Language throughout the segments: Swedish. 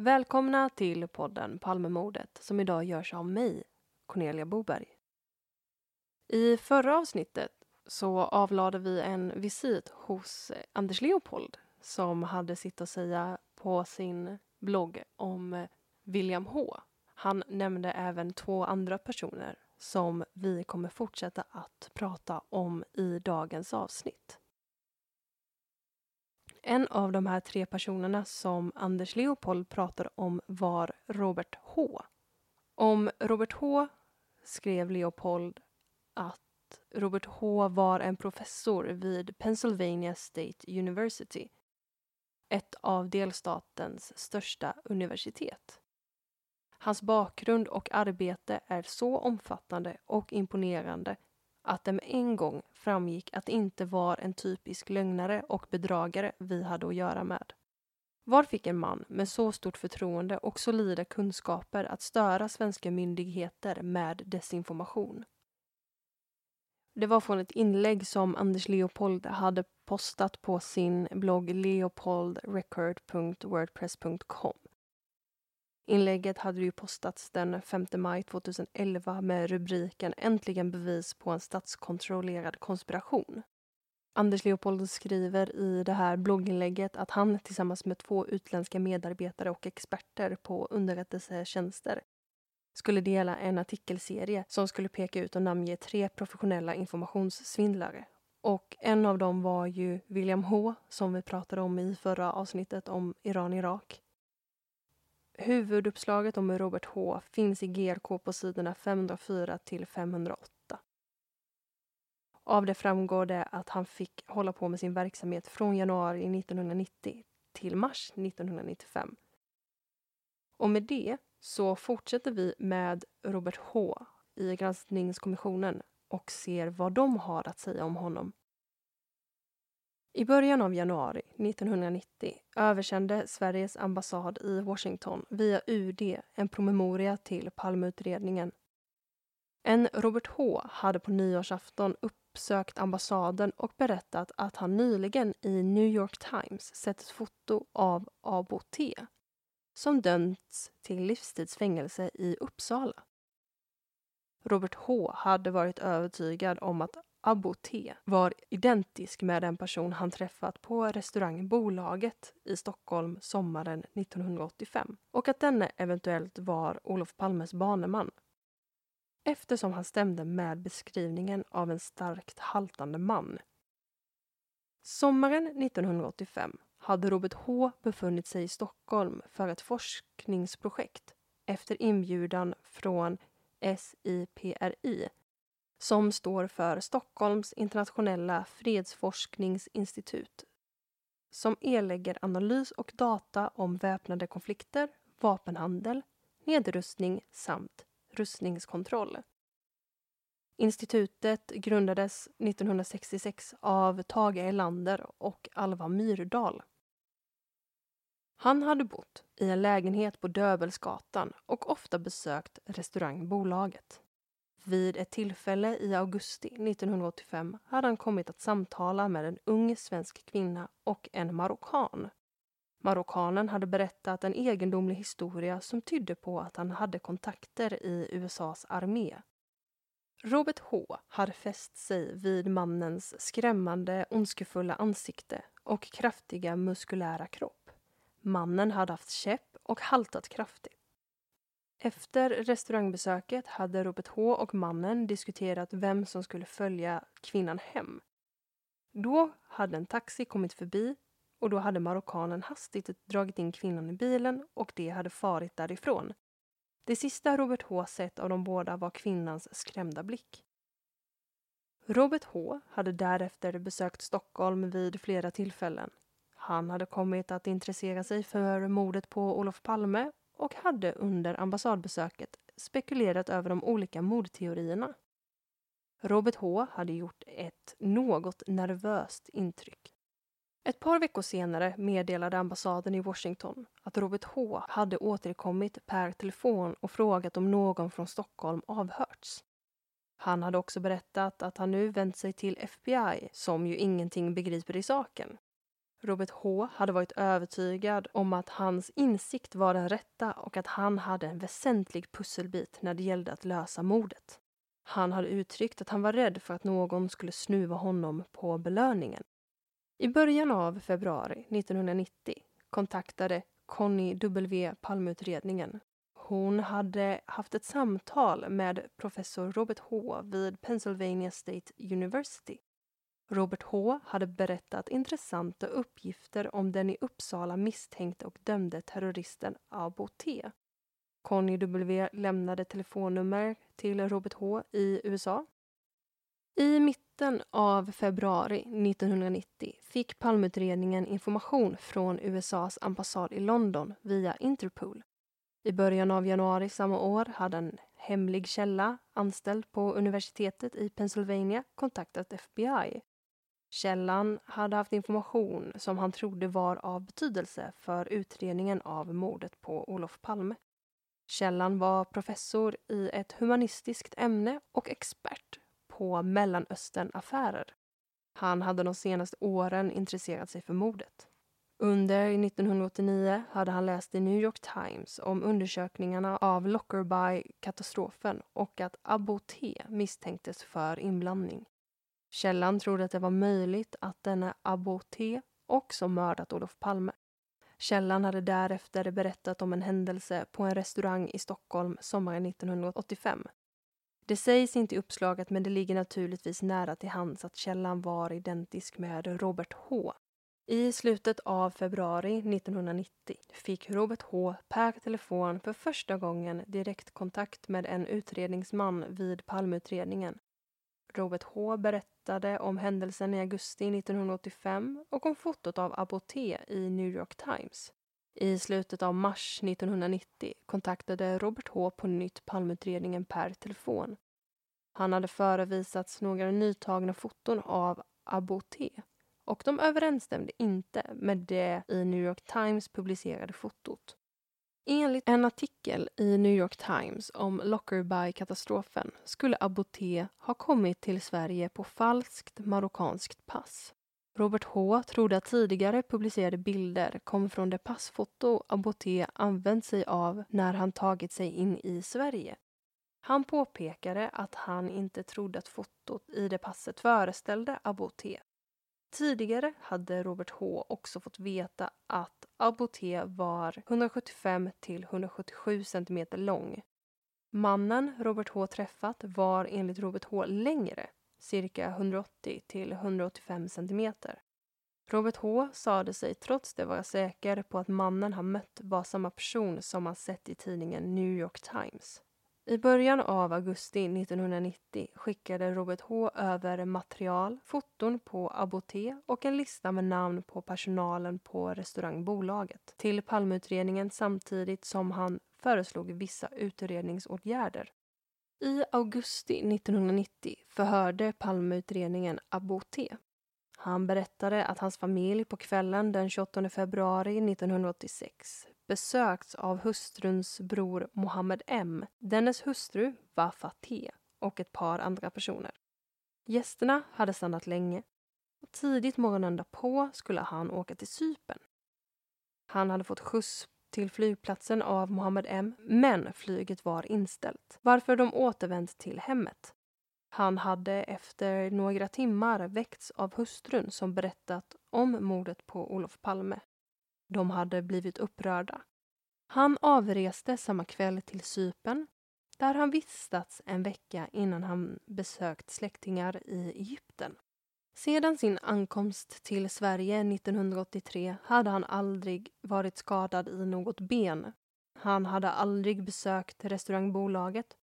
Välkomna till podden Palmemordet som idag görs av mig, Cornelia Boberg. I förra avsnittet så avlade vi en visit hos eh, Anders Leopold som hade sitt att säga på sin blogg om eh, William H. Han nämnde även två andra personer som vi kommer fortsätta att prata om i dagens avsnitt. En av de här tre personerna som Anders Leopold pratar om var Robert H. Om Robert H skrev Leopold att Robert H var en professor vid Pennsylvania State University, ett av delstatens största universitet. Hans bakgrund och arbete är så omfattande och imponerande att det med en gång framgick att det inte var en typisk lögnare och bedragare vi hade att göra med. Var fick en man med så stort förtroende och solida kunskaper att störa svenska myndigheter med desinformation? Det var från ett inlägg som Anders Leopold hade postat på sin blogg leopoldrecord.wordpress.com. Inlägget hade ju postats den 5 maj 2011 med rubriken Äntligen bevis på en statskontrollerad konspiration. Anders Leopold skriver i det här blogginlägget att han tillsammans med två utländska medarbetare och experter på underrättelsetjänster skulle dela en artikelserie som skulle peka ut och namnge tre professionella informationssvindlare. Och en av dem var ju William H som vi pratade om i förra avsnittet om Iran-Irak. Huvuduppslaget om Robert H finns i GRK på sidorna 504 till 508. Av det framgår det att han fick hålla på med sin verksamhet från januari 1990 till mars 1995. Och med det så fortsätter vi med Robert H i granskningskommissionen och ser vad de har att säga om honom. I början av januari 1990 översände Sveriges ambassad i Washington via UD en promemoria till Palmeutredningen. En Robert H hade på nyårsafton uppsökt ambassaden och berättat att han nyligen i New York Times sett ett foto av Abo T som dömts till livstidsfängelse i Uppsala. Robert H hade varit övertygad om att Abo T var identisk med den person han träffat på restaurang Bolaget i Stockholm sommaren 1985 och att denne eventuellt var Olof Palmes baneman. eftersom han stämde med beskrivningen av en starkt haltande man. Sommaren 1985 hade Robert H befunnit sig i Stockholm för ett forskningsprojekt efter inbjudan från SIPRI som står för Stockholms internationella fredsforskningsinstitut som erlägger analys och data om väpnade konflikter, vapenhandel, nedrustning samt rustningskontroll. Institutet grundades 1966 av Tage Erlander och Alva Myrdal. Han hade bott i en lägenhet på Döbelsgatan och ofta besökt restaurangbolaget. Vid ett tillfälle i augusti 1985 hade han kommit att samtala med en ung svensk kvinna och en marockan. Marockanen hade berättat en egendomlig historia som tydde på att han hade kontakter i USAs armé. Robert H hade fäst sig vid mannens skrämmande, ondskefulla ansikte och kraftiga muskulära kropp. Mannen hade haft käpp och haltat kraftigt. Efter restaurangbesöket hade Robert H och mannen diskuterat vem som skulle följa kvinnan hem. Då hade en taxi kommit förbi och då hade marockanen hastigt dragit in kvinnan i bilen och de hade farit därifrån. Det sista Robert H sett av de båda var kvinnans skrämda blick. Robert H hade därefter besökt Stockholm vid flera tillfällen. Han hade kommit att intressera sig för mordet på Olof Palme och hade under ambassadbesöket spekulerat över de olika mordteorierna. Robert H hade gjort ett något nervöst intryck. Ett par veckor senare meddelade ambassaden i Washington att Robert H hade återkommit per telefon och frågat om någon från Stockholm avhörts. Han hade också berättat att han nu vänt sig till FBI som ju ingenting begriper i saken. Robert H hade varit övertygad om att hans insikt var den rätta och att han hade en väsentlig pusselbit när det gällde att lösa mordet. Han hade uttryckt att han var rädd för att någon skulle snuva honom på belöningen. I början av februari 1990 kontaktade Conny W Palmeutredningen. Hon hade haft ett samtal med professor Robert H vid Pennsylvania State University Robert H hade berättat intressanta uppgifter om den i Uppsala misstänkte och dömde terroristen Abo T. Conny W lämnade telefonnummer till Robert H i USA. I mitten av februari 1990 fick Palmeutredningen information från USAs ambassad i London via Interpol. I början av januari samma år hade en hemlig källa anställd på universitetet i Pennsylvania kontaktat FBI Källan hade haft information som han trodde var av betydelse för utredningen av mordet på Olof Palme. Källan var professor i ett humanistiskt ämne och expert på Mellanösternaffärer. Han hade de senaste åren intresserat sig för mordet. Under 1989 hade han läst i New York Times om undersökningarna av Lockerbie-katastrofen och att Abu T misstänktes för inblandning. Källan trodde att det var möjligt att denne Aboté T också mördat Olof Palme. Källan hade därefter berättat om en händelse på en restaurang i Stockholm sommaren 1985. Det sägs inte i uppslaget men det ligger naturligtvis nära till hands att källan var identisk med Robert H. I slutet av februari 1990 fick Robert H per telefon för första gången direktkontakt med en utredningsman vid Palmeutredningen Robert H berättade om händelsen i augusti 1985 och om fotot av Aboté i New York Times. I slutet av mars 1990 kontaktade Robert H på nytt Palmeutredningen per telefon. Han hade förevisats några nytagna foton av Aboté och de överensstämde inte med det i New York Times publicerade fotot. Enligt en artikel i New York Times om Lockerbie-katastrofen skulle Aboté ha kommit till Sverige på falskt marockanskt pass. Robert H trodde att tidigare publicerade bilder kom från det passfoto Aboté använt sig av när han tagit sig in i Sverige. Han påpekade att han inte trodde att fotot i det passet föreställde Aboté. Tidigare hade Robert H också fått veta att Aboté var 175 till 177 cm lång. Mannen Robert H träffat var enligt Robert H längre, cirka 180 till 185 cm. Robert H sade sig trots det vara säker på att mannen han mött var samma person som han sett i tidningen New York Times. I början av augusti 1990 skickade Robert H över material, foton på Aboté och en lista med namn på personalen på restaurangbolaget till Palmeutredningen samtidigt som han föreslog vissa utredningsåtgärder. I augusti 1990 förhörde Palmeutredningen Aboté. Han berättade att hans familj på kvällen den 28 februari 1986 besökts av hustruns bror Mohammed M, dennes hustru Wafa T och ett par andra personer. Gästerna hade stannat länge och tidigt morgonen därpå skulle han åka till Sypen. Han hade fått skjuts till flygplatsen av Mohammed M, men flyget var inställt, varför de återvänt till hemmet. Han hade efter några timmar väckts av hustrun som berättat om mordet på Olof Palme. De hade blivit upprörda. Han avreste samma kväll till Sypen där han vistats en vecka innan han besökt släktingar i Egypten. Sedan sin ankomst till Sverige 1983 hade han aldrig varit skadad i något ben. Han hade aldrig besökt restaurangbolaget,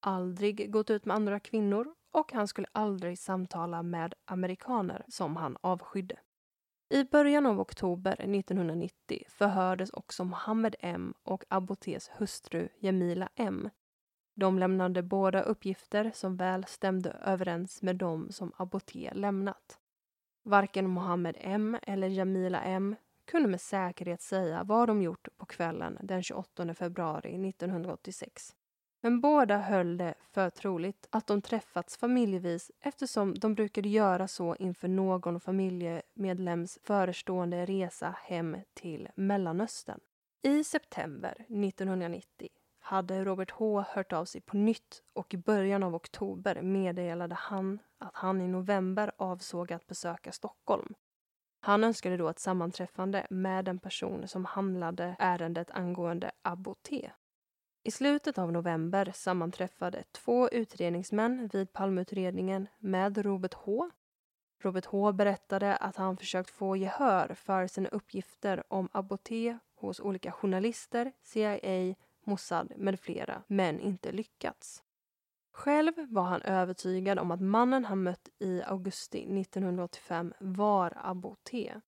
aldrig gått ut med andra kvinnor och han skulle aldrig samtala med amerikaner som han avskydde. I början av oktober 1990 förhördes också Mohammed M och Abotés hustru Jamila M. De lämnade båda uppgifter som väl stämde överens med de som Aboté lämnat. Varken Mohammed M eller Jamila M kunde med säkerhet säga vad de gjort på kvällen den 28 februari 1986. Men båda höll det för troligt att de träffats familjevis eftersom de brukade göra så inför någon familjemedlems förestående resa hem till Mellanöstern. I september 1990 hade Robert H hört av sig på nytt och i början av oktober meddelade han att han i november avsåg att besöka Stockholm. Han önskade då ett sammanträffande med den person som handlade ärendet angående Aboté. I slutet av november sammanträffade två utredningsmän vid Palmeutredningen med Robert H. Robert H berättade att han försökt få gehör för sina uppgifter om Aboté hos olika journalister, CIA, Mossad med flera, men inte lyckats. Själv var han övertygad om att mannen han mött i augusti 1985 var Aboté.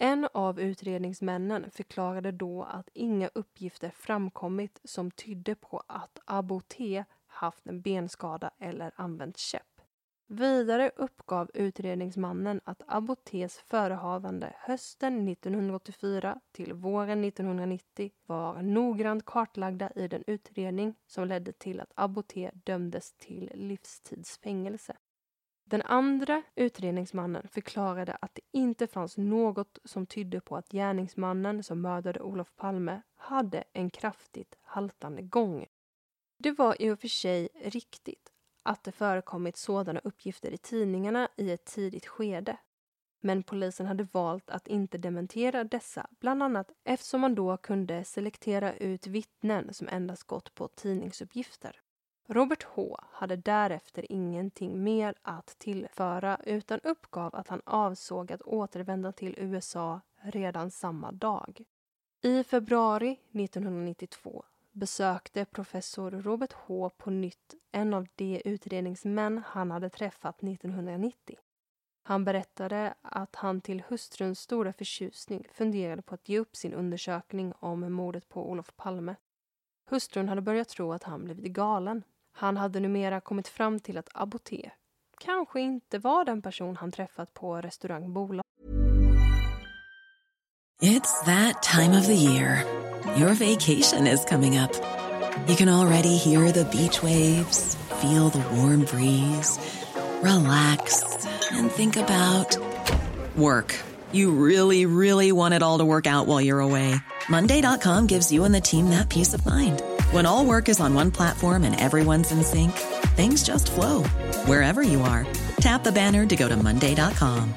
En av utredningsmännen förklarade då att inga uppgifter framkommit som tydde på att Abu T haft en benskada eller använt käpp. Vidare uppgav utredningsmannen att Abu Ts förehavande hösten 1984 till våren 1990 var noggrant kartlagda i den utredning som ledde till att Abu T dömdes till livstidsfängelse. Den andra utredningsmannen förklarade att det inte fanns något som tydde på att gärningsmannen som mördade Olof Palme hade en kraftigt haltande gång. Det var i och för sig riktigt att det förekommit sådana uppgifter i tidningarna i ett tidigt skede. Men polisen hade valt att inte dementera dessa, bland annat eftersom man då kunde selektera ut vittnen som endast gått på tidningsuppgifter. Robert H hade därefter ingenting mer att tillföra utan uppgav att han avsåg att återvända till USA redan samma dag. I februari 1992 besökte professor Robert H på nytt en av de utredningsmän han hade träffat 1990. Han berättade att han till hustruns stora förtjusning funderade på att ge upp sin undersökning om mordet på Olof Palme. Hustrun hade börjat tro att han blivit galen han hade numera kommit fram till att Aboté kanske inte var den person han träffat på restaurang Bola. It's that time of the year. Your vacation is coming up. You can already hear the beach waves, feel the warm breeze, relax and think about work. You really, really want it all to work out while you're away. Monday.com gives you and the team that peace of mind. When all work is on one platform and everyone's in sync, things just flow wherever you are. Tap the banner to go to Monday.com.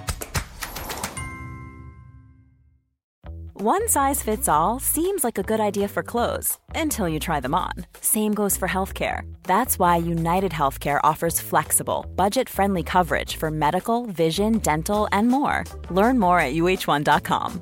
One size fits all seems like a good idea for clothes until you try them on. Same goes for healthcare. That's why United Healthcare offers flexible, budget friendly coverage for medical, vision, dental, and more. Learn more at uh1.com.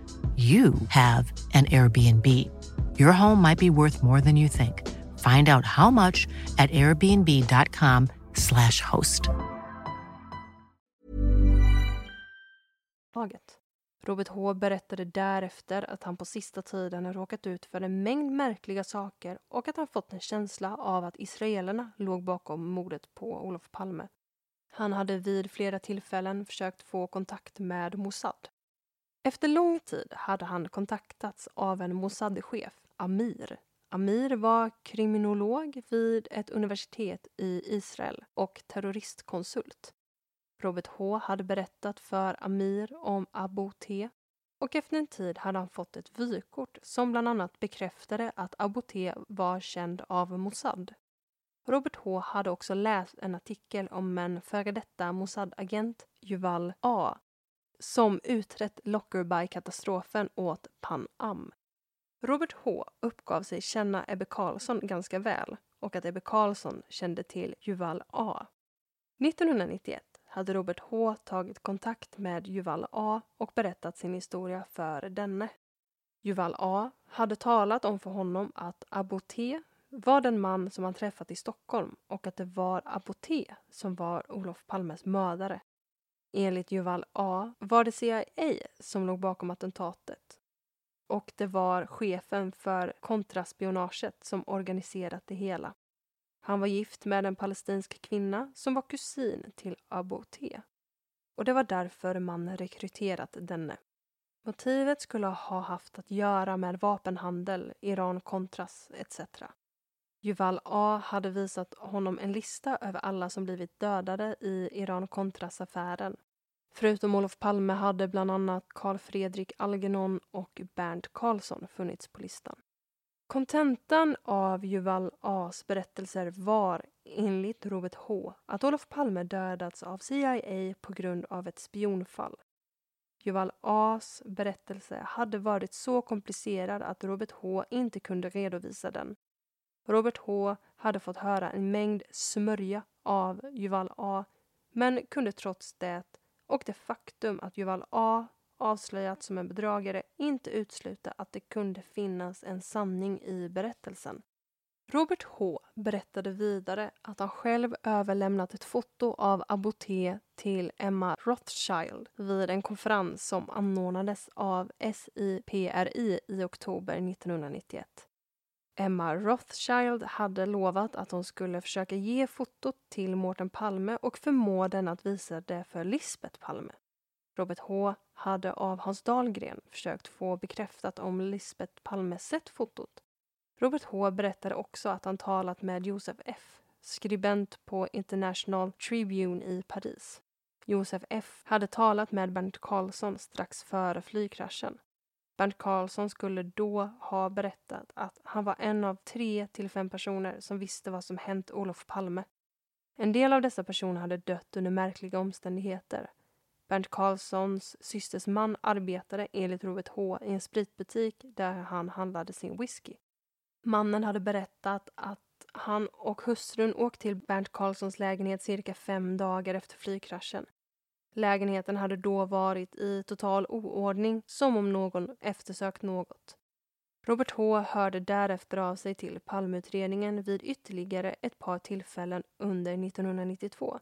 you have an Airbnb. Your home might be worth more than you think. Find out how much at airbnb.com slash host. Robert H berättade därefter att han på sista tiden råkat ut för en mängd märkliga saker och att han fått en känsla av att israelerna låg bakom mordet på Olof Palme. Han hade vid flera tillfällen försökt få kontakt med Mossad. Efter lång tid hade han kontaktats av en Mossad-chef, Amir. Amir var kriminolog vid ett universitet i Israel och terroristkonsult. Robert H hade berättat för Amir om Abu T och efter en tid hade han fått ett vykort som bland annat bekräftade att Abu T var känd av Mossad. Robert H hade också läst en artikel om en före detta Mossad-agent, Yuval A, som utrett Lockerbie-katastrofen åt Pan Am. Robert H uppgav sig känna Ebbe Carlsson ganska väl och att Ebbe Carlsson kände till Juval A. 1991 hade Robert H tagit kontakt med Juval A och berättat sin historia för denne. Juval A hade talat om för honom att Abu var den man som han träffat i Stockholm och att det var Abu som var Olof Palmes mördare. Enligt Yuval A var det CIA som låg bakom attentatet och det var chefen för kontraspionaget som organiserat det hela. Han var gift med en palestinsk kvinna som var kusin till Abu T. Och det var därför man rekryterat denne. Motivet skulle ha haft att göra med vapenhandel, Iran-Contras etc. Yuval A hade visat honom en lista över alla som blivit dödade i Iran-Contras-affären. Förutom Olof Palme hade bland annat Carl Fredrik Algernon och Bernt Karlsson funnits på listan. Kontentan av Yuval A's berättelser var, enligt Robert H, att Olof Palme dödats av CIA på grund av ett spionfall. Yuval A's berättelse hade varit så komplicerad att Robert H inte kunde redovisa den Robert H hade fått höra en mängd smörja av Juval A men kunde trots det och det faktum att Juval A avslöjats som en bedragare inte utesluta att det kunde finnas en sanning i berättelsen. Robert H berättade vidare att han själv överlämnat ett foto av Abu till Emma Rothschild vid en konferens som anordnades av SIPRI i oktober 1991. Emma Rothschild hade lovat att hon skulle försöka ge fotot till Mårten Palme och förmå den att visa det för Lisbeth Palme. Robert H hade av Hans Dahlgren försökt få bekräftat om Lisbeth Palme sett fotot. Robert H berättade också att han talat med Josef F, skribent på International Tribune i Paris. Josef F hade talat med Bernt Karlsson strax före flygkraschen. Bernt Karlsson skulle då ha berättat att han var en av tre till fem personer som visste vad som hänt Olof Palme. En del av dessa personer hade dött under märkliga omständigheter. Bernt Karlssons systers man arbetade enligt Robert H i en spritbutik där han handlade sin whisky. Mannen hade berättat att han och hustrun åkt till Bernt Karlssons lägenhet cirka fem dagar efter flygkraschen. Lägenheten hade då varit i total oordning, som om någon eftersökt något. Robert H hörde därefter av sig till Palmeutredningen vid ytterligare ett par tillfällen under 1992.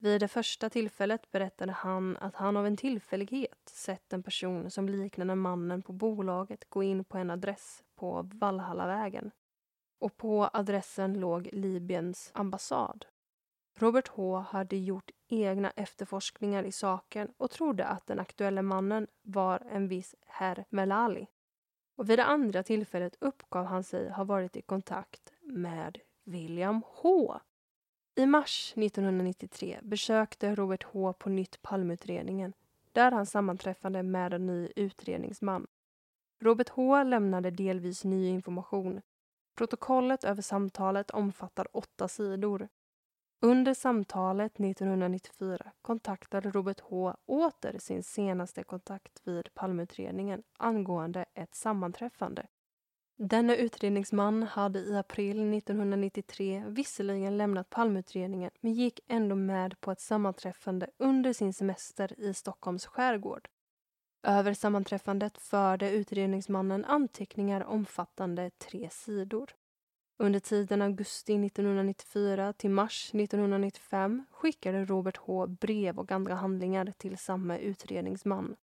Vid det första tillfället berättade han att han av en tillfällighet sett en person som liknade mannen på bolaget gå in på en adress på Valhallavägen. Och på adressen låg Libyens ambassad. Robert H hade gjort egna efterforskningar i saken och trodde att den aktuella mannen var en viss herr Melali. Och vid det andra tillfället uppgav han sig ha varit i kontakt med William H. I mars 1993 besökte Robert H på nytt Palmeutredningen där han sammanträffade med en ny utredningsman. Robert H lämnade delvis ny information. Protokollet över samtalet omfattar åtta sidor. Under samtalet 1994 kontaktade Robert H åter sin senaste kontakt vid Palmeutredningen angående ett sammanträffande. Denne utredningsman hade i april 1993 visserligen lämnat Palmeutredningen men gick ändå med på ett sammanträffande under sin semester i Stockholms skärgård. Över sammanträffandet förde utredningsmannen anteckningar omfattande tre sidor. Under tiden augusti 1994 till mars 1995 skickade Robert H brev och andra handlingar till samma utredningsman.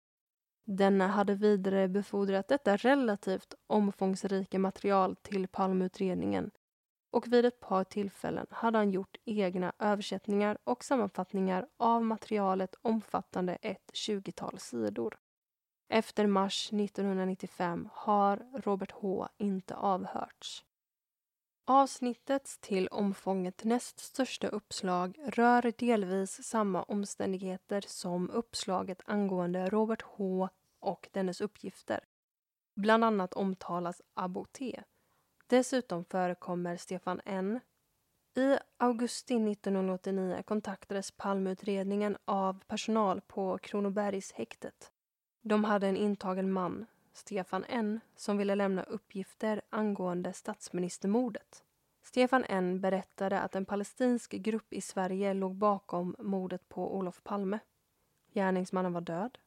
Denna hade vidare befordrat detta relativt omfångsrika material till Palmeutredningen och vid ett par tillfällen hade han gjort egna översättningar och sammanfattningar av materialet omfattande ett tjugotal sidor. Efter mars 1995 har Robert H inte avhörts. Avsnittets till omfånget näst största uppslag rör delvis samma omständigheter som uppslaget angående Robert H och dennes uppgifter. Bland annat omtalas Abo T. Dessutom förekommer Stefan N. I augusti 1989 kontaktades Palmeutredningen av personal på Kronobergshäktet. De hade en intagen man Stefan N som ville lämna uppgifter angående statsministermordet. Stefan N berättade att en palestinsk grupp i Sverige låg bakom mordet på Olof Palme. Gärningsmannen var död.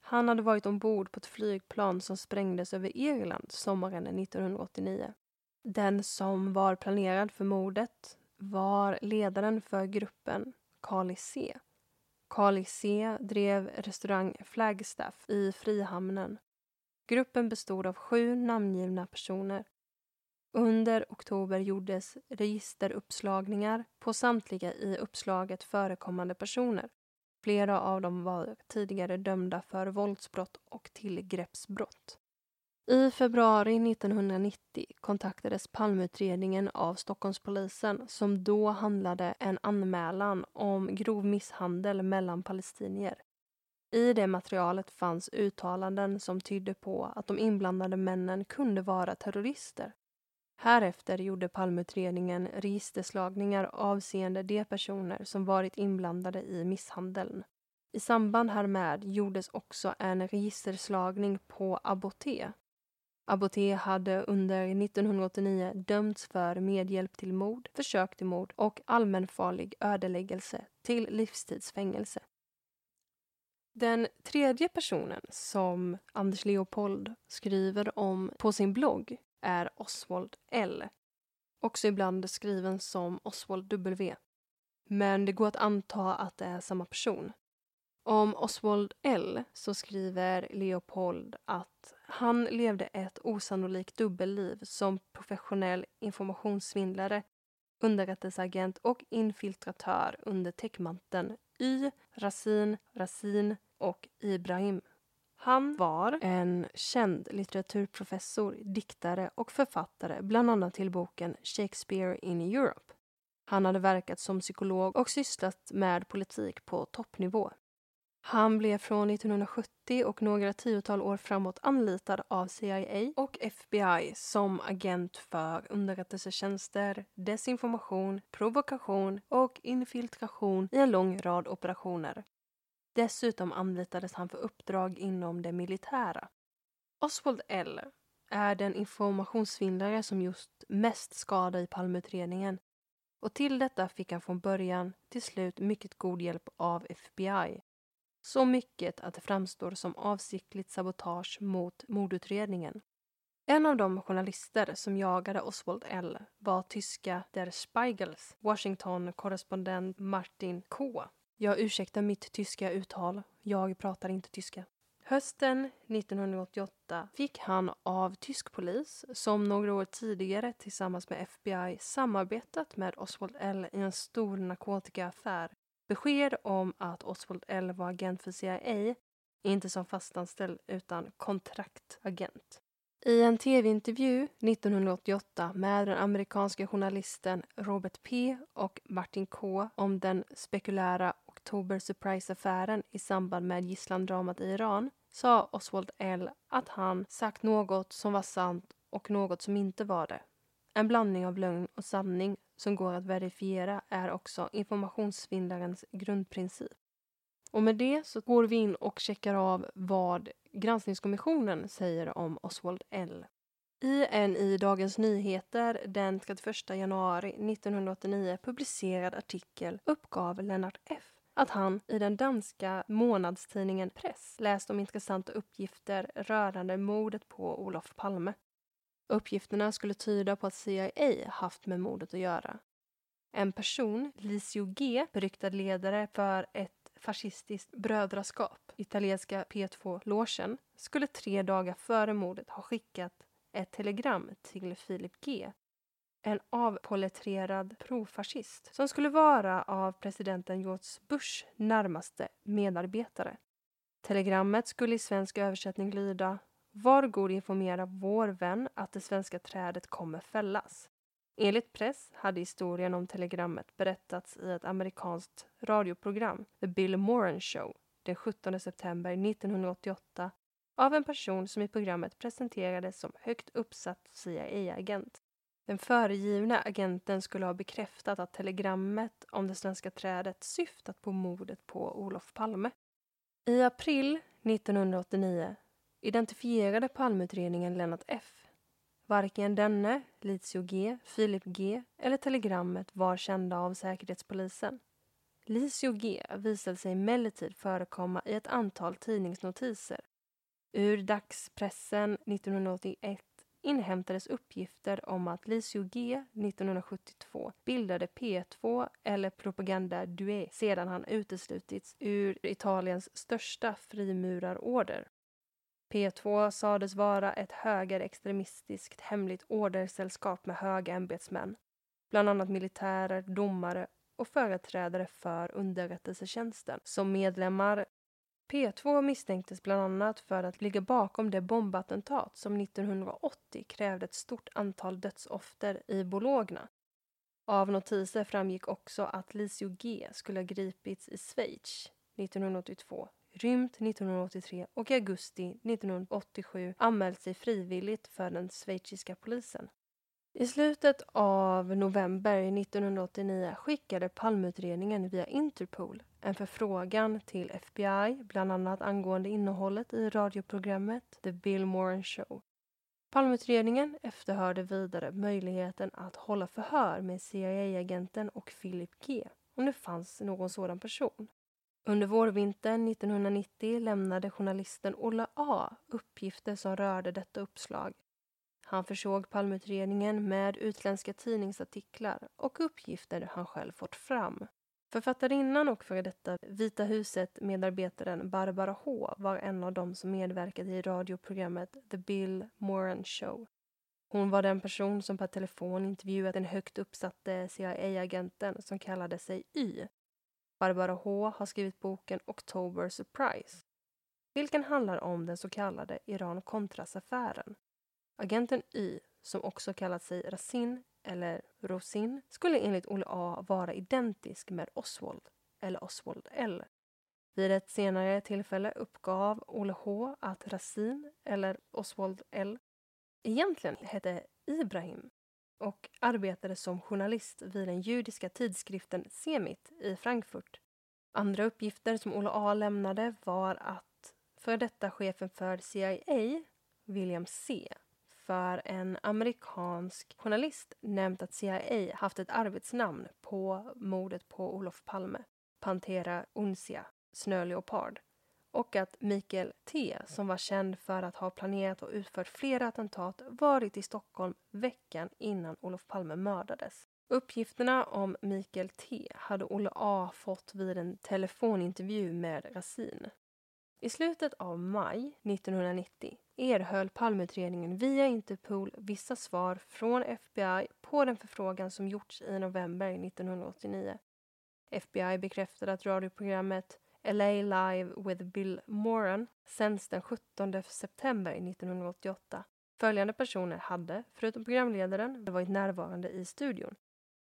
Han hade varit ombord på ett flygplan som sprängdes över Irland sommaren 1989. Den som var planerad för mordet var ledaren för gruppen, Carly C. Carly C drev restaurang Flagstaff i Frihamnen Gruppen bestod av sju namngivna personer. Under oktober gjordes registeruppslagningar på samtliga i uppslaget förekommande personer. Flera av dem var tidigare dömda för våldsbrott och tillgreppsbrott. I februari 1990 kontaktades Palmeutredningen av Stockholmspolisen som då handlade en anmälan om grov misshandel mellan palestinier. I det materialet fanns uttalanden som tydde på att de inblandade männen kunde vara terrorister. Härefter gjorde Palmeutredningen registerslagningar avseende de personer som varit inblandade i misshandeln. I samband härmed gjordes också en registerslagning på Aboté. Aboté hade under 1989 dömts för medhjälp till mord, försök till mord och allmänfarlig ödeläggelse till livstidsfängelse. Den tredje personen som Anders Leopold skriver om på sin blogg är Oswald L. Också ibland skriven som Oswald W. Men det går att anta att det är samma person. Om Oswald L så skriver Leopold att han levde ett osannolikt dubbelliv som professionell informationssvindlare, underrättelseagent och infiltratör under täckmanteln Y, Rasin, Rasin och Ibrahim. Han var en känd litteraturprofessor, diktare och författare bland annat till boken Shakespeare in Europe. Han hade verkat som psykolog och sysslat med politik på toppnivå. Han blev från 1970 och några tiotal år framåt anlitad av CIA och FBI som agent för underrättelsetjänster, desinformation, provokation och infiltration i en lång rad operationer. Dessutom anlitades han för uppdrag inom det militära. Oswald L är den informationssvindlare som just mest skada i Palmeutredningen och till detta fick han från början till slut mycket god hjälp av FBI. Så mycket att det framstår som avsiktligt sabotage mot mordutredningen. En av de journalister som jagade Oswald L var tyska Der Spiegels Washington-korrespondent Martin K jag ursäktar mitt tyska uttal. Jag pratar inte tyska. Hösten 1988 fick han av tysk polis, som några år tidigare tillsammans med FBI samarbetat med Oswald L i en stor narkotikaaffär, besked om att Oswald L var agent för CIA, inte som fastanställd utan kontraktagent. I en tv-intervju 1988 med den amerikanska journalisten Robert P och Martin K om den spekulära October Surprise-affären i samband med gisslandramat i Iran sa Oswald L att han sagt något som var sant och något som inte var det. En blandning av lögn och sanning som går att verifiera är också informationssvindlarens grundprincip. Och med det så går vi in och checkar av vad granskningskommissionen säger om Oswald L. I en i Dagens Nyheter den 31 januari 1989 publicerad artikel uppgav Lennart F att han i den danska månadstidningen Press läst om intressanta uppgifter rörande mordet på Olof Palme. Uppgifterna skulle tyda på att CIA haft med mordet att göra. En person, Licio G, beryktad ledare för ett fascistiskt brödraskap, italienska P2-logen, skulle tre dagar före mordet ha skickat ett telegram till Philip G en avpolletterad profascist som skulle vara av presidenten George Bush närmaste medarbetare. Telegrammet skulle i svensk översättning lyda var god informera vår vän att det svenska trädet kommer fällas. Enligt press hade historien om telegrammet berättats i ett amerikanskt radioprogram, The Bill Moran Show, den 17 september 1988 av en person som i programmet presenterades som högt uppsatt CIA-agent. Den föregivna agenten skulle ha bekräftat att telegrammet om det svenska trädet syftat på mordet på Olof Palme. I april 1989 identifierade Palmeutredningen Lennart F. Varken denne, Lizio G, Filip G eller telegrammet var kända av Säkerhetspolisen. Lizio G visade sig emellertid förekomma i ett antal tidningsnotiser. Ur dagspressen 1981 inhämtades uppgifter om att Lisio G 1972 bildade P2 eller Propaganda Due sedan han uteslutits ur Italiens största frimurarorder. P2 sades vara ett högerextremistiskt hemligt ordersällskap med höga ämbetsmän, bland annat militärer, domare och företrädare för underrättelsetjänsten. Som medlemmar P2 misstänktes bland annat för att ligga bakom det bombattentat som 1980 krävde ett stort antal dödsoffer i Bologna. Av notiser framgick också att Lisio G skulle ha gripits i Schweiz 1982, rymt 1983 och i augusti 1987 anmält sig frivilligt för den schweiziska polisen. I slutet av november 1989 skickade Palmeutredningen via Interpol en förfrågan till FBI, bland annat angående innehållet i radioprogrammet The Bill Moran Show. Palmeutredningen efterhörde vidare möjligheten att hålla förhör med CIA-agenten och Philip G om det fanns någon sådan person. Under vårvintern 1990 lämnade journalisten Olle A uppgifter som rörde detta uppslag han försåg Palmeutredningen med utländska tidningsartiklar och uppgifter han själv fått fram. Författarinnan och före detta Vita huset-medarbetaren Barbara H var en av dem som medverkade i radioprogrammet The Bill Moran Show. Hon var den person som per telefon intervjuat den högt uppsatte CIA-agenten som kallade sig Y. Barbara H har skrivit boken October Surprise vilken handlar om den så kallade Iran-Contras-affären. Agenten Y, som också kallat sig Rasin eller Rosin, skulle enligt Olle A vara identisk med Oswald eller Oswald L. Vid ett senare tillfälle uppgav Olle H att Rasin eller Oswald L egentligen hette Ibrahim och arbetade som journalist vid den judiska tidskriften Semit i Frankfurt. Andra uppgifter som Ola A lämnade var att för detta chefen för CIA, William C för en amerikansk journalist nämnt att CIA haft ett arbetsnamn på mordet på Olof Palme, Pantera uncia, snöleopard och att Mikael T, som var känd för att ha planerat och utfört flera attentat, varit i Stockholm veckan innan Olof Palme mördades. Uppgifterna om Mikael T hade Olle A fått vid en telefonintervju med Rasin. I slutet av maj 1990 erhöll Palmeutredningen via Interpol vissa svar från FBI på den förfrågan som gjorts i november 1989. FBI bekräftade att radioprogrammet LA Live with Bill Moran sänds den 17 september 1988. Följande personer hade, förutom programledaren, varit närvarande i studion.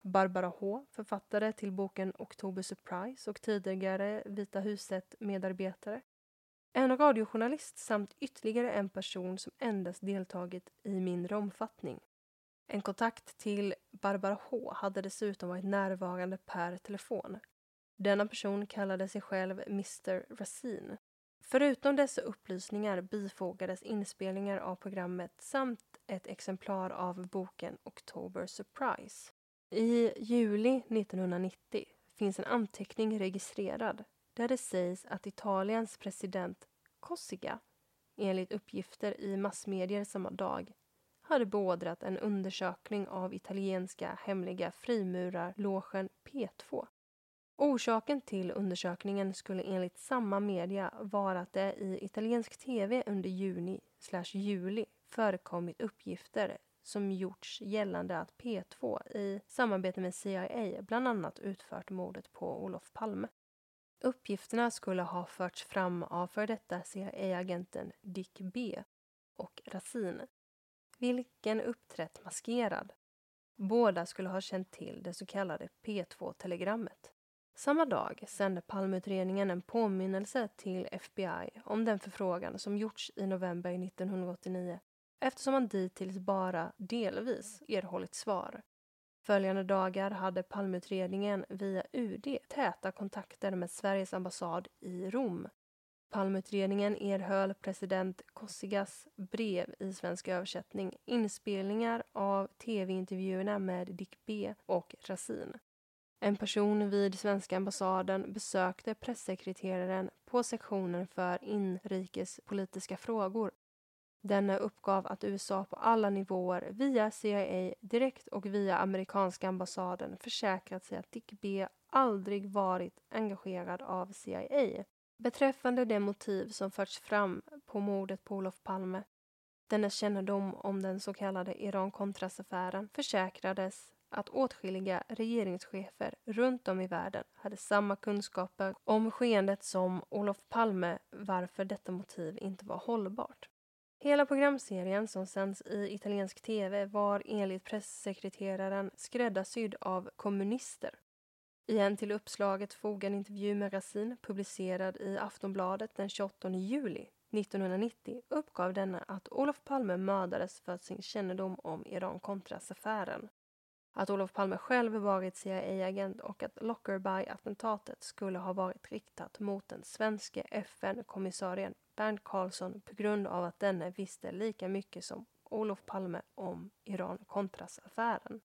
Barbara H, författare till boken Oktober Surprise och tidigare Vita huset-medarbetare. En radiojournalist samt ytterligare en person som endast deltagit i mindre omfattning. En kontakt till Barbara H hade dessutom varit närvarande per telefon. Denna person kallade sig själv Mr Racine. Förutom dessa upplysningar bifogades inspelningar av programmet samt ett exemplar av boken October Surprise. I juli 1990 finns en anteckning registrerad där det sägs att Italiens president Cossiga enligt uppgifter i massmedier samma dag hade beordrat en undersökning av italienska hemliga frimurarlogen P2. Orsaken till undersökningen skulle enligt samma media vara att det i italiensk tv under juni juli förekommit uppgifter som gjorts gällande att P2 i samarbete med CIA bland annat utfört mordet på Olof Palme. Uppgifterna skulle ha förts fram av för detta CIA-agenten Dick B och Racine, vilken uppträtt maskerad. Båda skulle ha känt till det så kallade P2-telegrammet. Samma dag sände Palmeutredningen en påminnelse till FBI om den förfrågan som gjorts i november 1989 eftersom man dittills bara delvis erhållit svar. Följande dagar hade Palmeutredningen via UD täta kontakter med Sveriges ambassad i Rom. Palmeutredningen erhöll president Kossigas brev i svensk översättning, inspelningar av tv-intervjuerna med Dick B och Racine. En person vid svenska ambassaden besökte pressekreteraren på sektionen för inrikespolitiska frågor Denna uppgav att USA på alla nivåer via CIA direkt och via amerikanska ambassaden försäkrat sig att Dick B aldrig varit engagerad av CIA. Beträffande det motiv som förts fram på mordet på Olof Palme, denna kännedom om den så kallade Iran-Contras-affären försäkrades att åtskilliga regeringschefer runt om i världen hade samma kunskaper om skeendet som Olof Palme varför detta motiv inte var hållbart. Hela programserien som sänds i italiensk tv var enligt pressekreteraren skräddarsydd av kommunister. I en till uppslaget fogad intervju med Racine publicerad i Aftonbladet den 28 juli 1990 uppgav denna att Olof Palme mördades för sin kännedom om Iran-Contras-affären. Att Olof Palme själv varit CIA-agent och att Lockerby-attentatet skulle ha varit riktat mot den svenske FN-kommissarien Bernt Karlsson på grund av att denne visste lika mycket som Olof Palme om Iran-Contras-affären.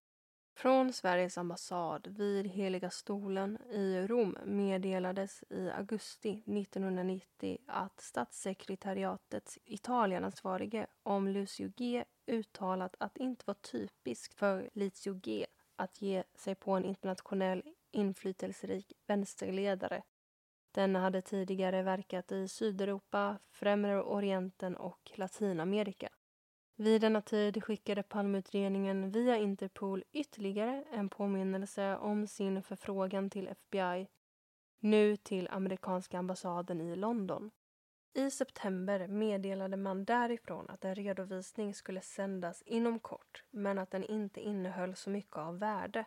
Från Sveriges ambassad vid Heliga stolen i Rom meddelades i augusti 1990 att statssekretariatets Italienansvarige om Lucio G uttalat att det inte var typiskt för Lucio G att ge sig på en internationell inflytelserik vänsterledare den hade tidigare verkat i Sydeuropa, Främre Orienten och Latinamerika. Vid denna tid skickade Palmeutredningen via Interpol ytterligare en påminnelse om sin förfrågan till FBI, nu till amerikanska ambassaden i London. I september meddelade man därifrån att en redovisning skulle sändas inom kort men att den inte innehöll så mycket av värde.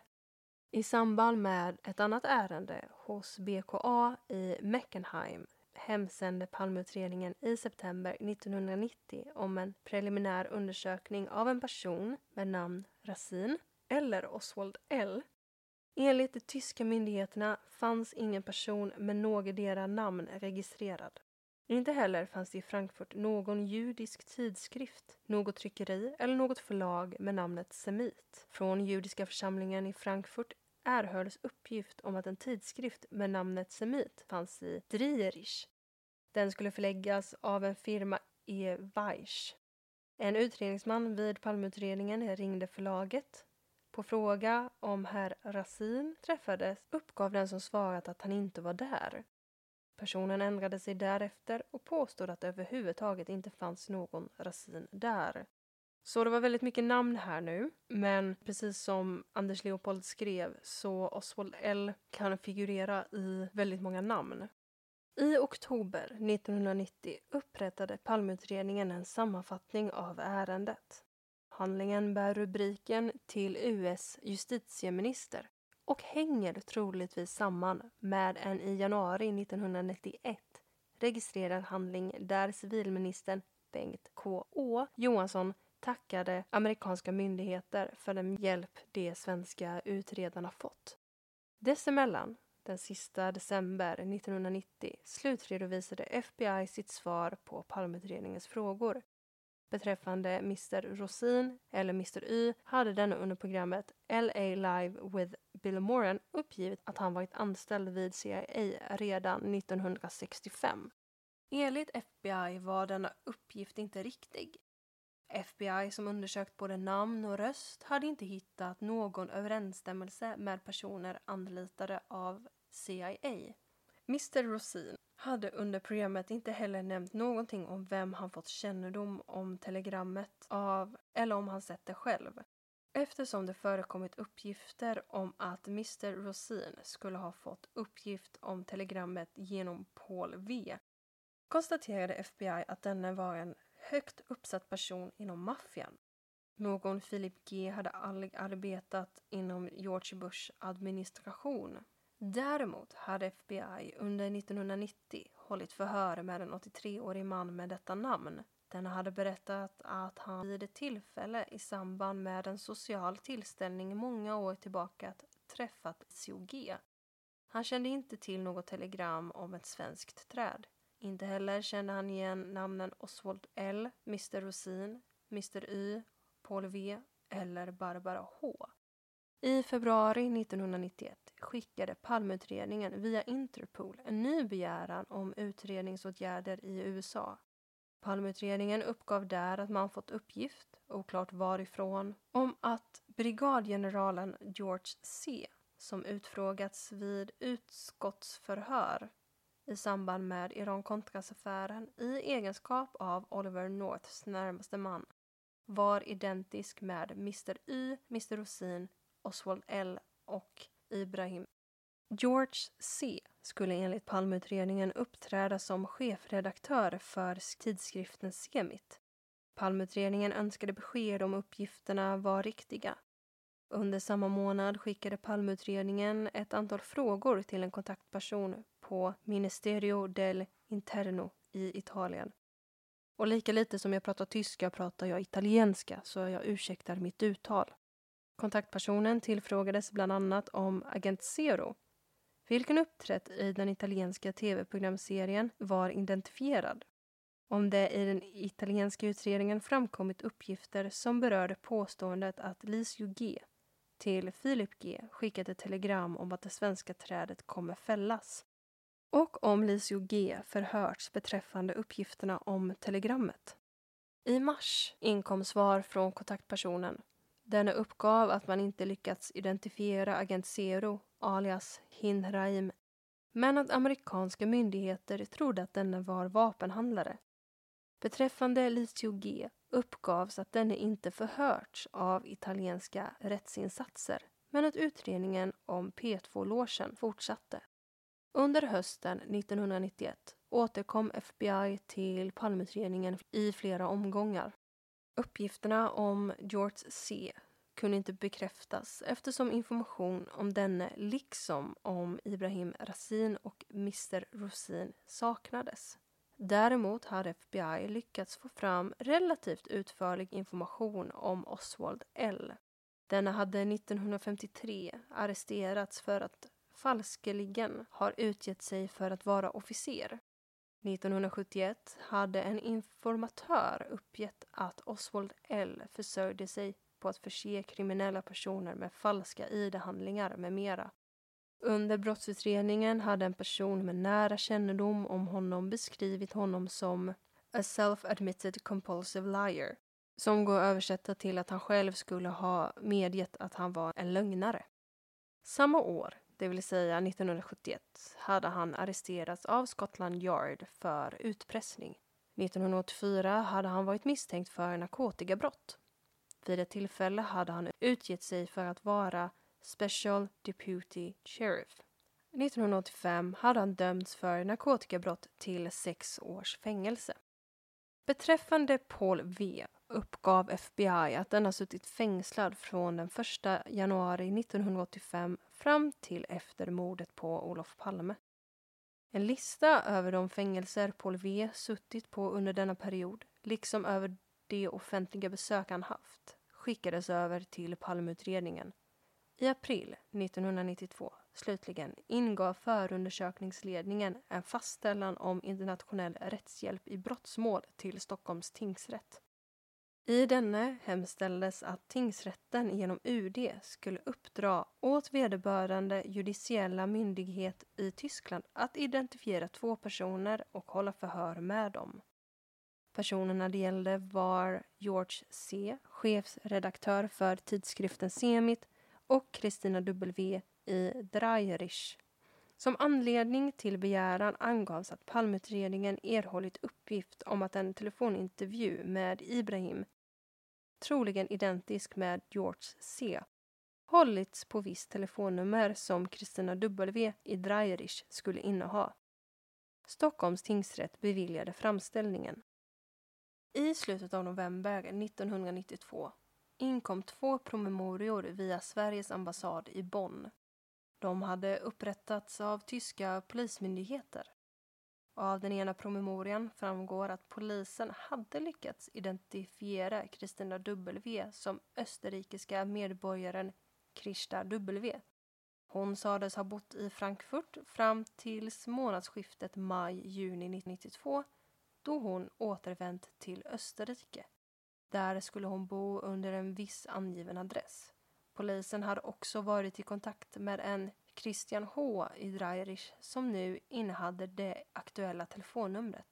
I samband med ett annat ärende hos BKA i Meckenheim hemsände Palmeutredningen i september 1990 om en preliminär undersökning av en person med namn Racine eller Oswald L. Enligt de tyska myndigheterna fanns ingen person med någotdera namn registrerad. Inte heller fanns det i Frankfurt någon judisk tidskrift, något tryckeri eller något förlag med namnet Semit. Från judiska församlingen i Frankfurt erhölls uppgift om att en tidskrift med namnet Semit fanns i Drierich. Den skulle förläggas av en firma E. Weisch. En utredningsman vid Palmeutredningen ringde förlaget. På fråga om herr Rasin träffades uppgav den som svarat att han inte var där. Personen ändrade sig därefter och påstod att det överhuvudtaget inte fanns någon Rasin där. Så det var väldigt mycket namn här nu, men precis som Anders Leopold skrev så Oswald L kan figurera i väldigt många namn. I oktober 1990 upprättade Palmeutredningen en sammanfattning av ärendet. Handlingen bär rubriken till US justitieminister och hänger troligtvis samman med en i januari 1991 registrerad handling där civilministern Bengt K. Å. Johansson tackade amerikanska myndigheter för den hjälp de svenska utredarna fått. Dessemellan, den sista december 1990, slutredovisade FBI sitt svar på Palmeutredningens frågor. Beträffande Mr Rosin, eller Mr Y, hade denne under programmet LA Live with Bill Moran uppgivit att han varit anställd vid CIA redan 1965. Enligt FBI var denna uppgift inte riktig. FBI som undersökt både namn och röst hade inte hittat någon överensstämmelse med personer anlitade av CIA. Mr Rosin hade under programmet inte heller nämnt någonting om vem han fått kännedom om telegrammet av eller om han sett det själv. Eftersom det förekommit uppgifter om att Mr Rosin skulle ha fått uppgift om telegrammet genom Paul V konstaterade FBI att denne var en högt uppsatt person inom maffian. Någon Philip G hade aldrig arbetat inom George Bush administration. Däremot hade FBI under 1990 hållit förhör med en 83-årig man med detta namn. Den hade berättat att han vid ett tillfälle i samband med en social tillställning många år tillbaka träffat COG. Han kände inte till något telegram om ett svenskt träd. Inte heller kände han igen namnen Oswald L, Mr Rosin, Mr Y, Paul V eller Barbara H. I februari 1991 skickade Palmeutredningen via Interpol en ny begäran om utredningsåtgärder i USA. Palmeutredningen uppgav där att man fått uppgift, oklart varifrån, om att brigadgeneralen George C som utfrågats vid utskottsförhör i samband med Iran-Contras-affären i egenskap av Oliver Norths närmaste man var identisk med Mr Y, Mr Rosin, Oswald L och Ibrahim. George C skulle enligt Palmeutredningen uppträda som chefredaktör för tidskriften Semit. Palmeutredningen önskade besked om uppgifterna var riktiga. Under samma månad skickade Palmeutredningen ett antal frågor till en kontaktperson på Ministerio del Interno i Italien. Och lika lite som jag pratar tyska pratar jag italienska så jag ursäktar mitt uttal. Kontaktpersonen tillfrågades bland annat om Agent Zero, vilken uppträtt i den italienska tv-programserien var identifierad. Om det i den italienska utredningen framkommit uppgifter som berörde påståendet att Lisio G till Filip G skickat ett telegram om att det svenska trädet kommer fällas och om Lisio G förhörts beträffande uppgifterna om telegrammet. I mars inkom svar från kontaktpersonen. Denne uppgav att man inte lyckats identifiera agent Zero, alias Hinraim, men att amerikanska myndigheter trodde att denne var vapenhandlare. Beträffande Lisio G uppgavs att denne inte förhörts av italienska rättsinsatser men att utredningen om P2-låsen fortsatte. Under hösten 1991 återkom FBI till Palmeutredningen i flera omgångar. Uppgifterna om George C kunde inte bekräftas eftersom information om denne liksom om Ibrahim Rasin och Mr Rosin saknades. Däremot har FBI lyckats få fram relativt utförlig information om Oswald L. Denna hade 1953 arresterats för att falskeligen har utgett sig för att vara officer. 1971 hade en informatör uppgett att Oswald L försörjde sig på att förse kriminella personer med falska ID-handlingar med mera. Under brottsutredningen hade en person med nära kännedom om honom beskrivit honom som a self-admitted compulsive liar som går att översätta till att han själv skulle ha medgett att han var en lögnare. Samma år det vill säga 1971, hade han arresterats av Scotland Yard för utpressning. 1984 hade han varit misstänkt för narkotikabrott. Vid ett tillfälle hade han utgett sig för att vara Special Deputy Sheriff. 1985 hade han dömts för narkotikabrott till sex års fängelse. Beträffande Paul V uppgav FBI att den har suttit fängslad från den 1 januari 1985 fram till efter mordet på Olof Palme. En lista över de fängelser Paul V suttit på under denna period, liksom över de offentliga besök han haft, skickades över till Palmeutredningen. I april 1992, slutligen, ingav förundersökningsledningen en fastställan om internationell rättshjälp i brottsmål till Stockholms tingsrätt. I denne hemställdes att tingsrätten genom UD skulle uppdra åt vederbörande judiciella myndighet i Tyskland att identifiera två personer och hålla förhör med dem. Personerna det gällde var George C, chefsredaktör för tidskriften Semit och Kristina W i Dreierich. Som anledning till begäran angavs att Palmeutredningen erhållit uppgift om att en telefonintervju med Ibrahim, troligen identisk med George C, hållits på visst telefonnummer som Kristina W i Dreierich skulle inneha. Stockholms tingsrätt beviljade framställningen. I slutet av november 1992 inkom två promemorior via Sveriges ambassad i Bonn. De hade upprättats av tyska polismyndigheter. Av den ena promemorian framgår att polisen hade lyckats identifiera Kristina W som österrikiska medborgaren Krista W. Hon sades ha bott i Frankfurt fram tills månadsskiftet maj-juni 1992 då hon återvänt till Österrike. Där skulle hon bo under en viss angiven adress. Polisen hade också varit i kontakt med en Christian H i Dreirich som nu innehade det aktuella telefonnumret.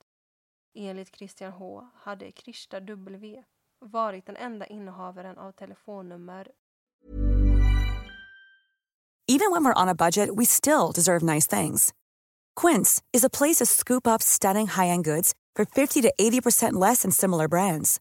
Enligt Christian H hade Krista W varit den enda innehavaren av telefonnummer. Even when we're on a budget we still deserve nice things. Quince is a place to scoop up stunning high-end goods for 50 to 80% less than similar brands.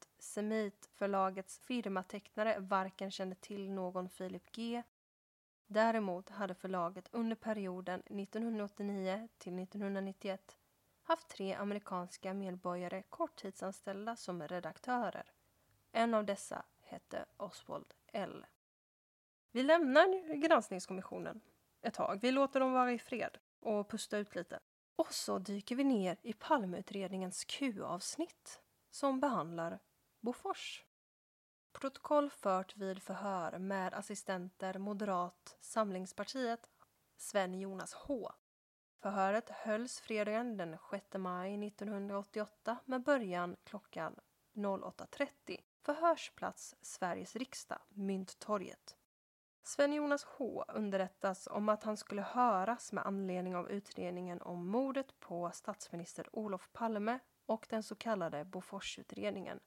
Semit-förlagets firmatecknare varken kände till någon Philip G. Däremot hade förlaget under perioden 1989 till 1991 haft tre amerikanska medborgare korttidsanställda som redaktörer. En av dessa hette Oswald L. Vi lämnar granskningskommissionen ett tag. Vi låter dem vara i fred och pusta ut lite. Och så dyker vi ner i Palmeutredningens Q-avsnitt som behandlar Bofors. Protokoll fört vid förhör med assistenter Moderat Samlingspartiet Sven Jonas H. Förhöret hölls fredagen den 6 maj 1988 med början klockan 08.30. Förhörsplats Sveriges riksdag, Mynttorget. Sven-Jonas H underrättas om att han skulle höras med anledning av utredningen om mordet på statsminister Olof Palme och den så kallade Boforsutredningen.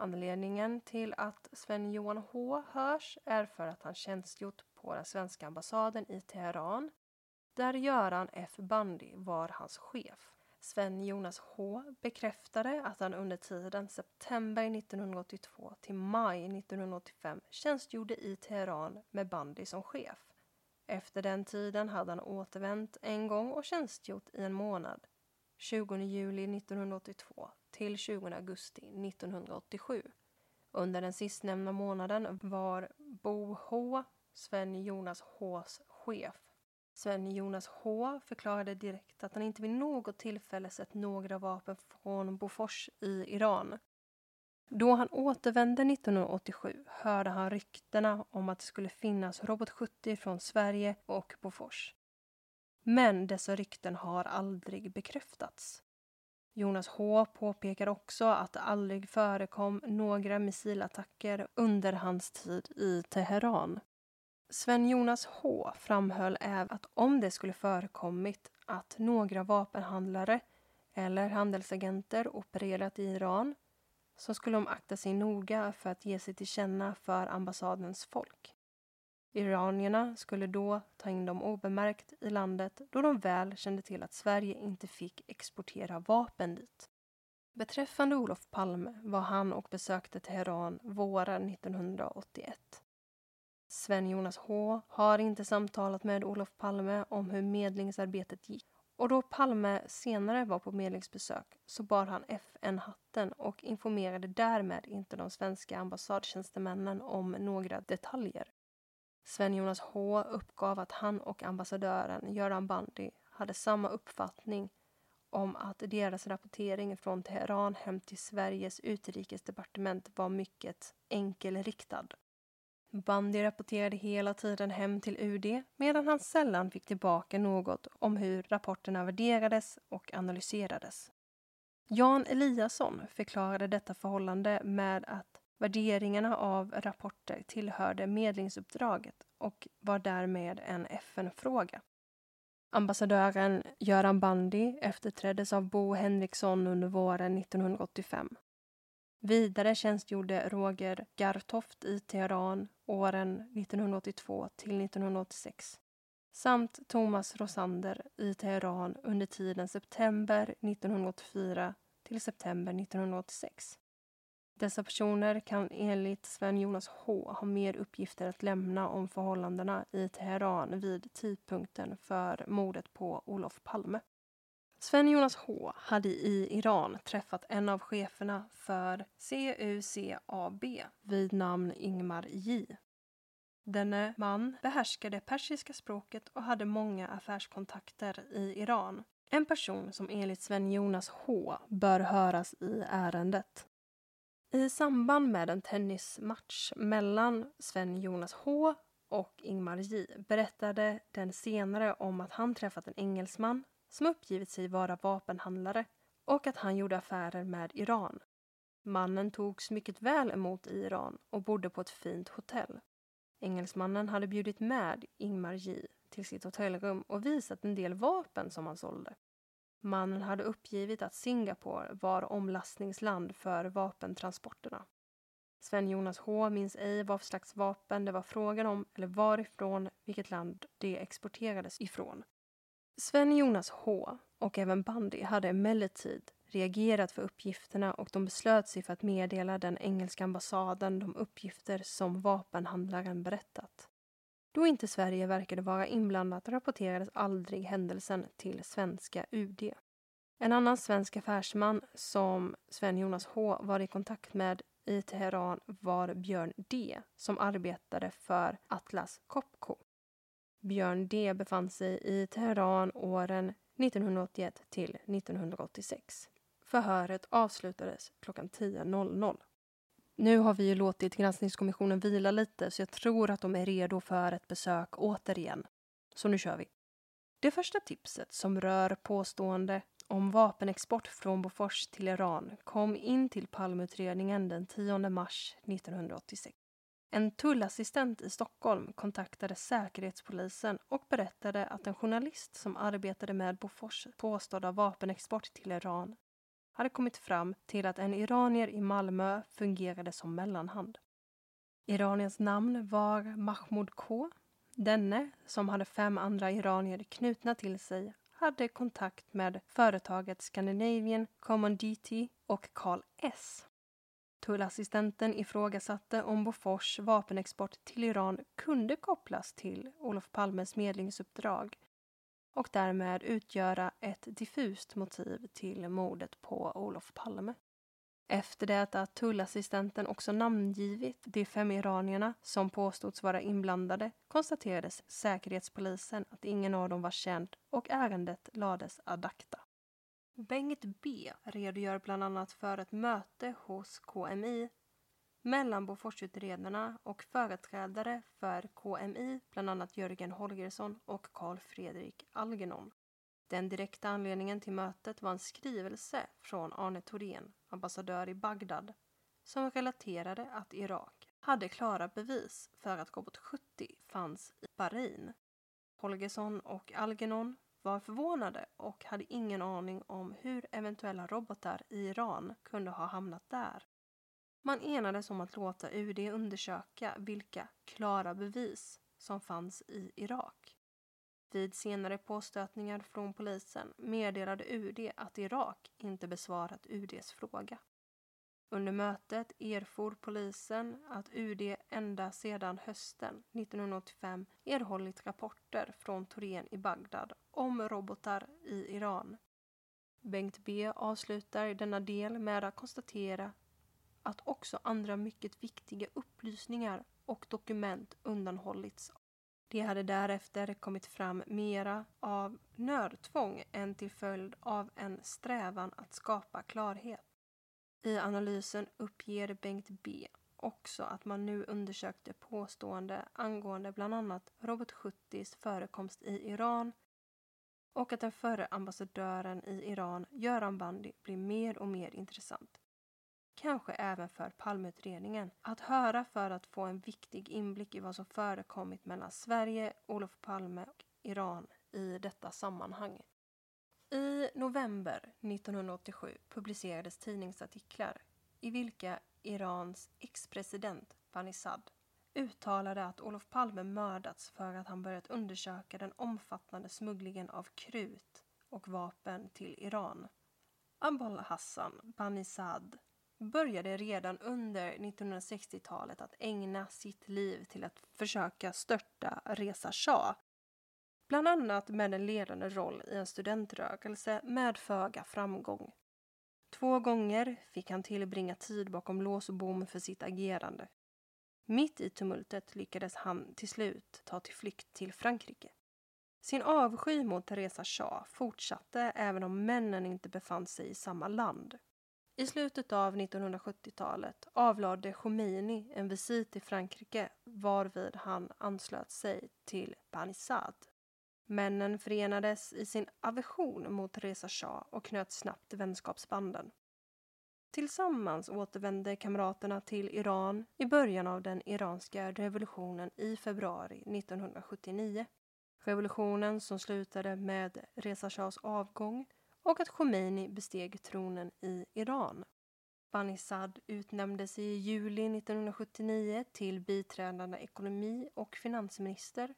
Anledningen till att Sven-Johan H hörs är för att han tjänstgjort på den svenska ambassaden i Teheran där Göran F Bandy var hans chef. Sven-Jonas H bekräftade att han under tiden september 1982 till maj 1985 tjänstgjorde i Teheran med Bandy som chef. Efter den tiden hade han återvänt en gång och tjänstgjort i en månad, 20 juli 1982 till 20 augusti 1987. Under den sistnämnda månaden var Bo H, Sven-Jonas Hs chef Sven-Jonas H förklarade direkt att han inte vid något tillfälle sett några vapen från Bofors i Iran. Då han återvände 1987 hörde han ryktena om att det skulle finnas Robot 70 från Sverige och Bofors. Men dessa rykten har aldrig bekräftats. Jonas H påpekar också att det aldrig förekom några missilattacker under hans tid i Teheran. Sven-Jonas H framhöll även att om det skulle förekommit att några vapenhandlare eller handelsagenter opererat i Iran så skulle de akta sig noga för att ge sig till känna för ambassadens folk. Iranierna skulle då ta in dem obemärkt i landet då de väl kände till att Sverige inte fick exportera vapen dit. Beträffande Olof Palme var han och besökte Teheran våren 1981. Sven-Jonas H har inte samtalat med Olof Palme om hur medlingsarbetet gick och då Palme senare var på medlingsbesök så bar han FN-hatten och informerade därmed inte de svenska ambassadtjänstemännen om några detaljer. Sven-Jonas H uppgav att han och ambassadören Göran Bandy hade samma uppfattning om att deras rapportering från Teheran hem till Sveriges utrikesdepartement var mycket enkelriktad. Bandy rapporterade hela tiden hem till UD medan han sällan fick tillbaka något om hur rapporterna värderades och analyserades. Jan Eliasson förklarade detta förhållande med att värderingarna av rapporter tillhörde medlingsuppdraget och var därmed en FN-fråga. Ambassadören Göran Bandy efterträddes av Bo Henriksson under våren 1985. Vidare tjänstgjorde Roger Gartoft i Teheran åren 1982 till 1986 samt Thomas Rosander i Teheran under tiden september 1984 till september 1986. Dessa personer kan enligt Sven-Jonas H ha mer uppgifter att lämna om förhållandena i Teheran vid tidpunkten för mordet på Olof Palme. Sven-Jonas H hade i Iran träffat en av cheferna för CUCAB vid namn Ingmar J. Denne man behärskade persiska språket och hade många affärskontakter i Iran. En person som enligt Sven-Jonas H bör höras i ärendet. I samband med en tennismatch mellan Sven-Jonas H och Ingmar J berättade den senare om att han träffat en engelsman som uppgivit sig vara vapenhandlare och att han gjorde affärer med Iran. Mannen togs mycket väl emot i Iran och bodde på ett fint hotell. Engelsmannen hade bjudit med Ingmar J till sitt hotellrum och visat en del vapen som han sålde. Mannen hade uppgivit att Singapore var omlastningsland för vapentransporterna. Sven-Jonas H minns ej vad för slags vapen det var frågan om eller varifrån vilket land det exporterades ifrån. Sven-Jonas H och även Bandy hade emellertid reagerat för uppgifterna och de beslöt sig för att meddela den engelska ambassaden de uppgifter som vapenhandlaren berättat. Då inte Sverige verkade vara inblandat rapporterades aldrig händelsen till svenska UD. En annan svensk affärsman som Sven-Jonas H var i kontakt med i Teheran var Björn D som arbetade för Atlas Copco. Björn D befann sig i Teheran åren 1981 till 1986. Förhöret avslutades klockan 10.00. Nu har vi ju låtit granskningskommissionen vila lite så jag tror att de är redo för ett besök återigen. Så nu kör vi. Det första tipset som rör påstående om vapenexport från Bofors till Iran kom in till Palmeutredningen den 10 mars 1986. En tullassistent i Stockholm kontaktade Säkerhetspolisen och berättade att en journalist som arbetade med Bofors påstådda vapenexport till Iran hade kommit fram till att en iranier i Malmö fungerade som mellanhand. Iraniens namn var Mahmoud K. Denne, som hade fem andra iranier knutna till sig, hade kontakt med företaget Scandinavian Commodity och Carl S. Tullassistenten ifrågasatte om Bofors vapenexport till Iran kunde kopplas till Olof Palmes medlingsuppdrag och därmed utgöra ett diffust motiv till mordet på Olof Palme. Efter det att tullassistenten också namngivit de fem iranierna som påstods vara inblandade konstaterades Säkerhetspolisen att ingen av dem var känd och ärendet lades ad acta. Bengt B redogör bland annat för ett möte hos KMI mellan Boforsutredarna och företrädare för KMI, bland annat Jörgen Holgersson och Carl Fredrik Algernon. Den direkta anledningen till mötet var en skrivelse från Arne Thorén, ambassadör i Bagdad, som relaterade att Irak hade klara bevis för att Robot 70 fanns i Bahrain. Holgersson och Algernon var förvånade och hade ingen aning om hur eventuella robotar i Iran kunde ha hamnat där. Man enades om att låta UD undersöka vilka klara bevis som fanns i Irak. Vid senare påstötningar från polisen meddelade UD att Irak inte besvarat UDs fråga. Under mötet erfor polisen att UD ända sedan hösten 1985 erhållit rapporter från Torén i Bagdad om robotar i Iran. Bengt B avslutar denna del med att konstatera att också andra mycket viktiga upplysningar och dokument undanhållits. Det hade därefter kommit fram mera av nödtvång än till följd av en strävan att skapa klarhet. I analysen uppger Bengt B också att man nu undersökte påstående angående bland annat Robot 70s förekomst i Iran och att den förre ambassadören i Iran, Göran Bandi, blir mer och mer intressant. Kanske även för Palmeutredningen. Att höra för att få en viktig inblick i vad som förekommit mellan Sverige, Olof Palme och Iran i detta sammanhang. I november 1987 publicerades tidningsartiklar i vilka Irans ex-president Banizad uttalade att Olof Palme mördats för att han börjat undersöka den omfattande smugglingen av krut och vapen till Iran. Abol Hassan Banizad började redan under 1960-talet att ägna sitt liv till att försöka störta Reza Shah bland annat med en ledande roll i en studentrörelse med föga framgång. Två gånger fick han tillbringa tid bakom lås och bom för sitt agerande. Mitt i tumultet lyckades han till slut ta till flykt till Frankrike. Sin avsky mot Teresa Shah fortsatte även om männen inte befann sig i samma land. I slutet av 1970-talet avlade Khomeini en visit till Frankrike varvid han anslöt sig till Panisad. Männen förenades i sin aversion mot Reza Shah och knöt snabbt vänskapsbanden. Tillsammans återvände kamraterna till Iran i början av den iranska revolutionen i februari 1979. Revolutionen som slutade med Reza Shahs avgång och att Khomeini besteg tronen i Iran. Banissad utnämndes i juli 1979 till biträdande ekonomi och finansminister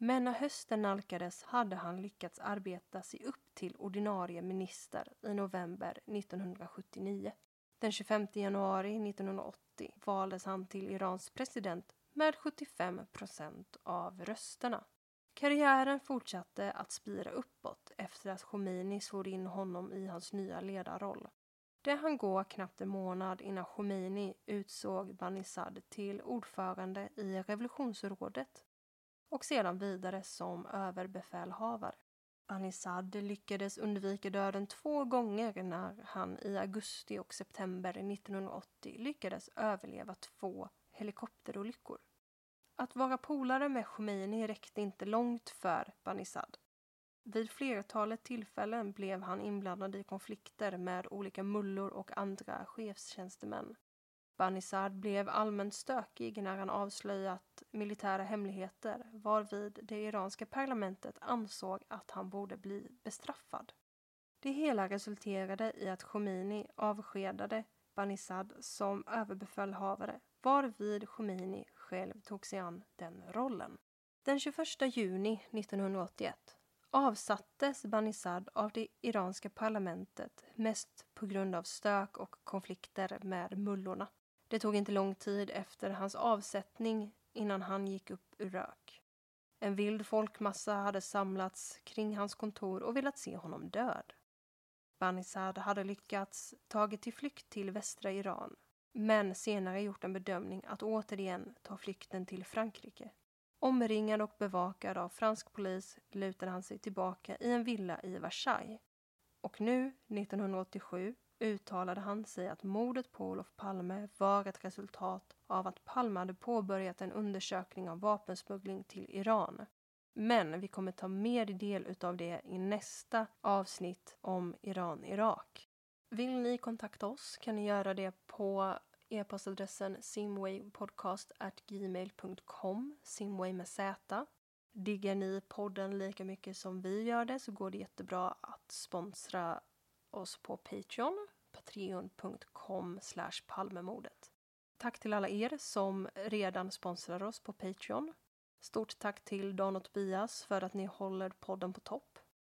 men när hösten nalkades hade han lyckats arbeta sig upp till ordinarie minister i november 1979. Den 25 januari 1980 valdes han till Irans president med 75 procent av rösterna. Karriären fortsatte att spira uppåt efter att Khomeini svor in honom i hans nya ledarroll. Det han gå knappt en månad innan Khomeini utsåg Banisad till ordförande i revolutionsrådet och sedan vidare som överbefälhavare. Anisad lyckades undvika döden två gånger när han i augusti och september 1980 lyckades överleva två helikopterolyckor. Att vara polare med Khomeini räckte inte långt för Banisad. Vid flertalet tillfällen blev han inblandad i konflikter med olika mullor och andra chefstjänstemän. Banisad blev allmänt stökig när han avslöjat militära hemligheter varvid det iranska parlamentet ansåg att han borde bli bestraffad. Det hela resulterade i att Khomeini avskedade Banizad som överbefälhavare varvid Khomeini själv tog sig an den rollen. Den 21 juni 1981 avsattes Banizad av det iranska parlamentet mest på grund av stök och konflikter med mullorna. Det tog inte lång tid efter hans avsättning innan han gick upp ur rök. En vild folkmassa hade samlats kring hans kontor och velat se honom död. Banizad hade lyckats tagit till flykt till västra Iran men senare gjort en bedömning att återigen ta flykten till Frankrike. Omringad och bevakad av fransk polis lutade han sig tillbaka i en villa i Versailles. Och nu, 1987, uttalade han sig att mordet på Olof Palme var ett resultat av att Palme hade påbörjat en undersökning av vapensmuggling till Iran. Men vi kommer ta mer del av det i nästa avsnitt om Iran-Irak. Vill ni kontakta oss kan ni göra det på e-postadressen simwaypodcast.gmail.com simway med z. Diggar ni podden lika mycket som vi gör det så går det jättebra att sponsra oss på Patreon, patreon.com palmemordet. Tack till alla er som redan sponsrar oss på Patreon. Stort tack till Dan och Tobias för att ni håller podden på topp.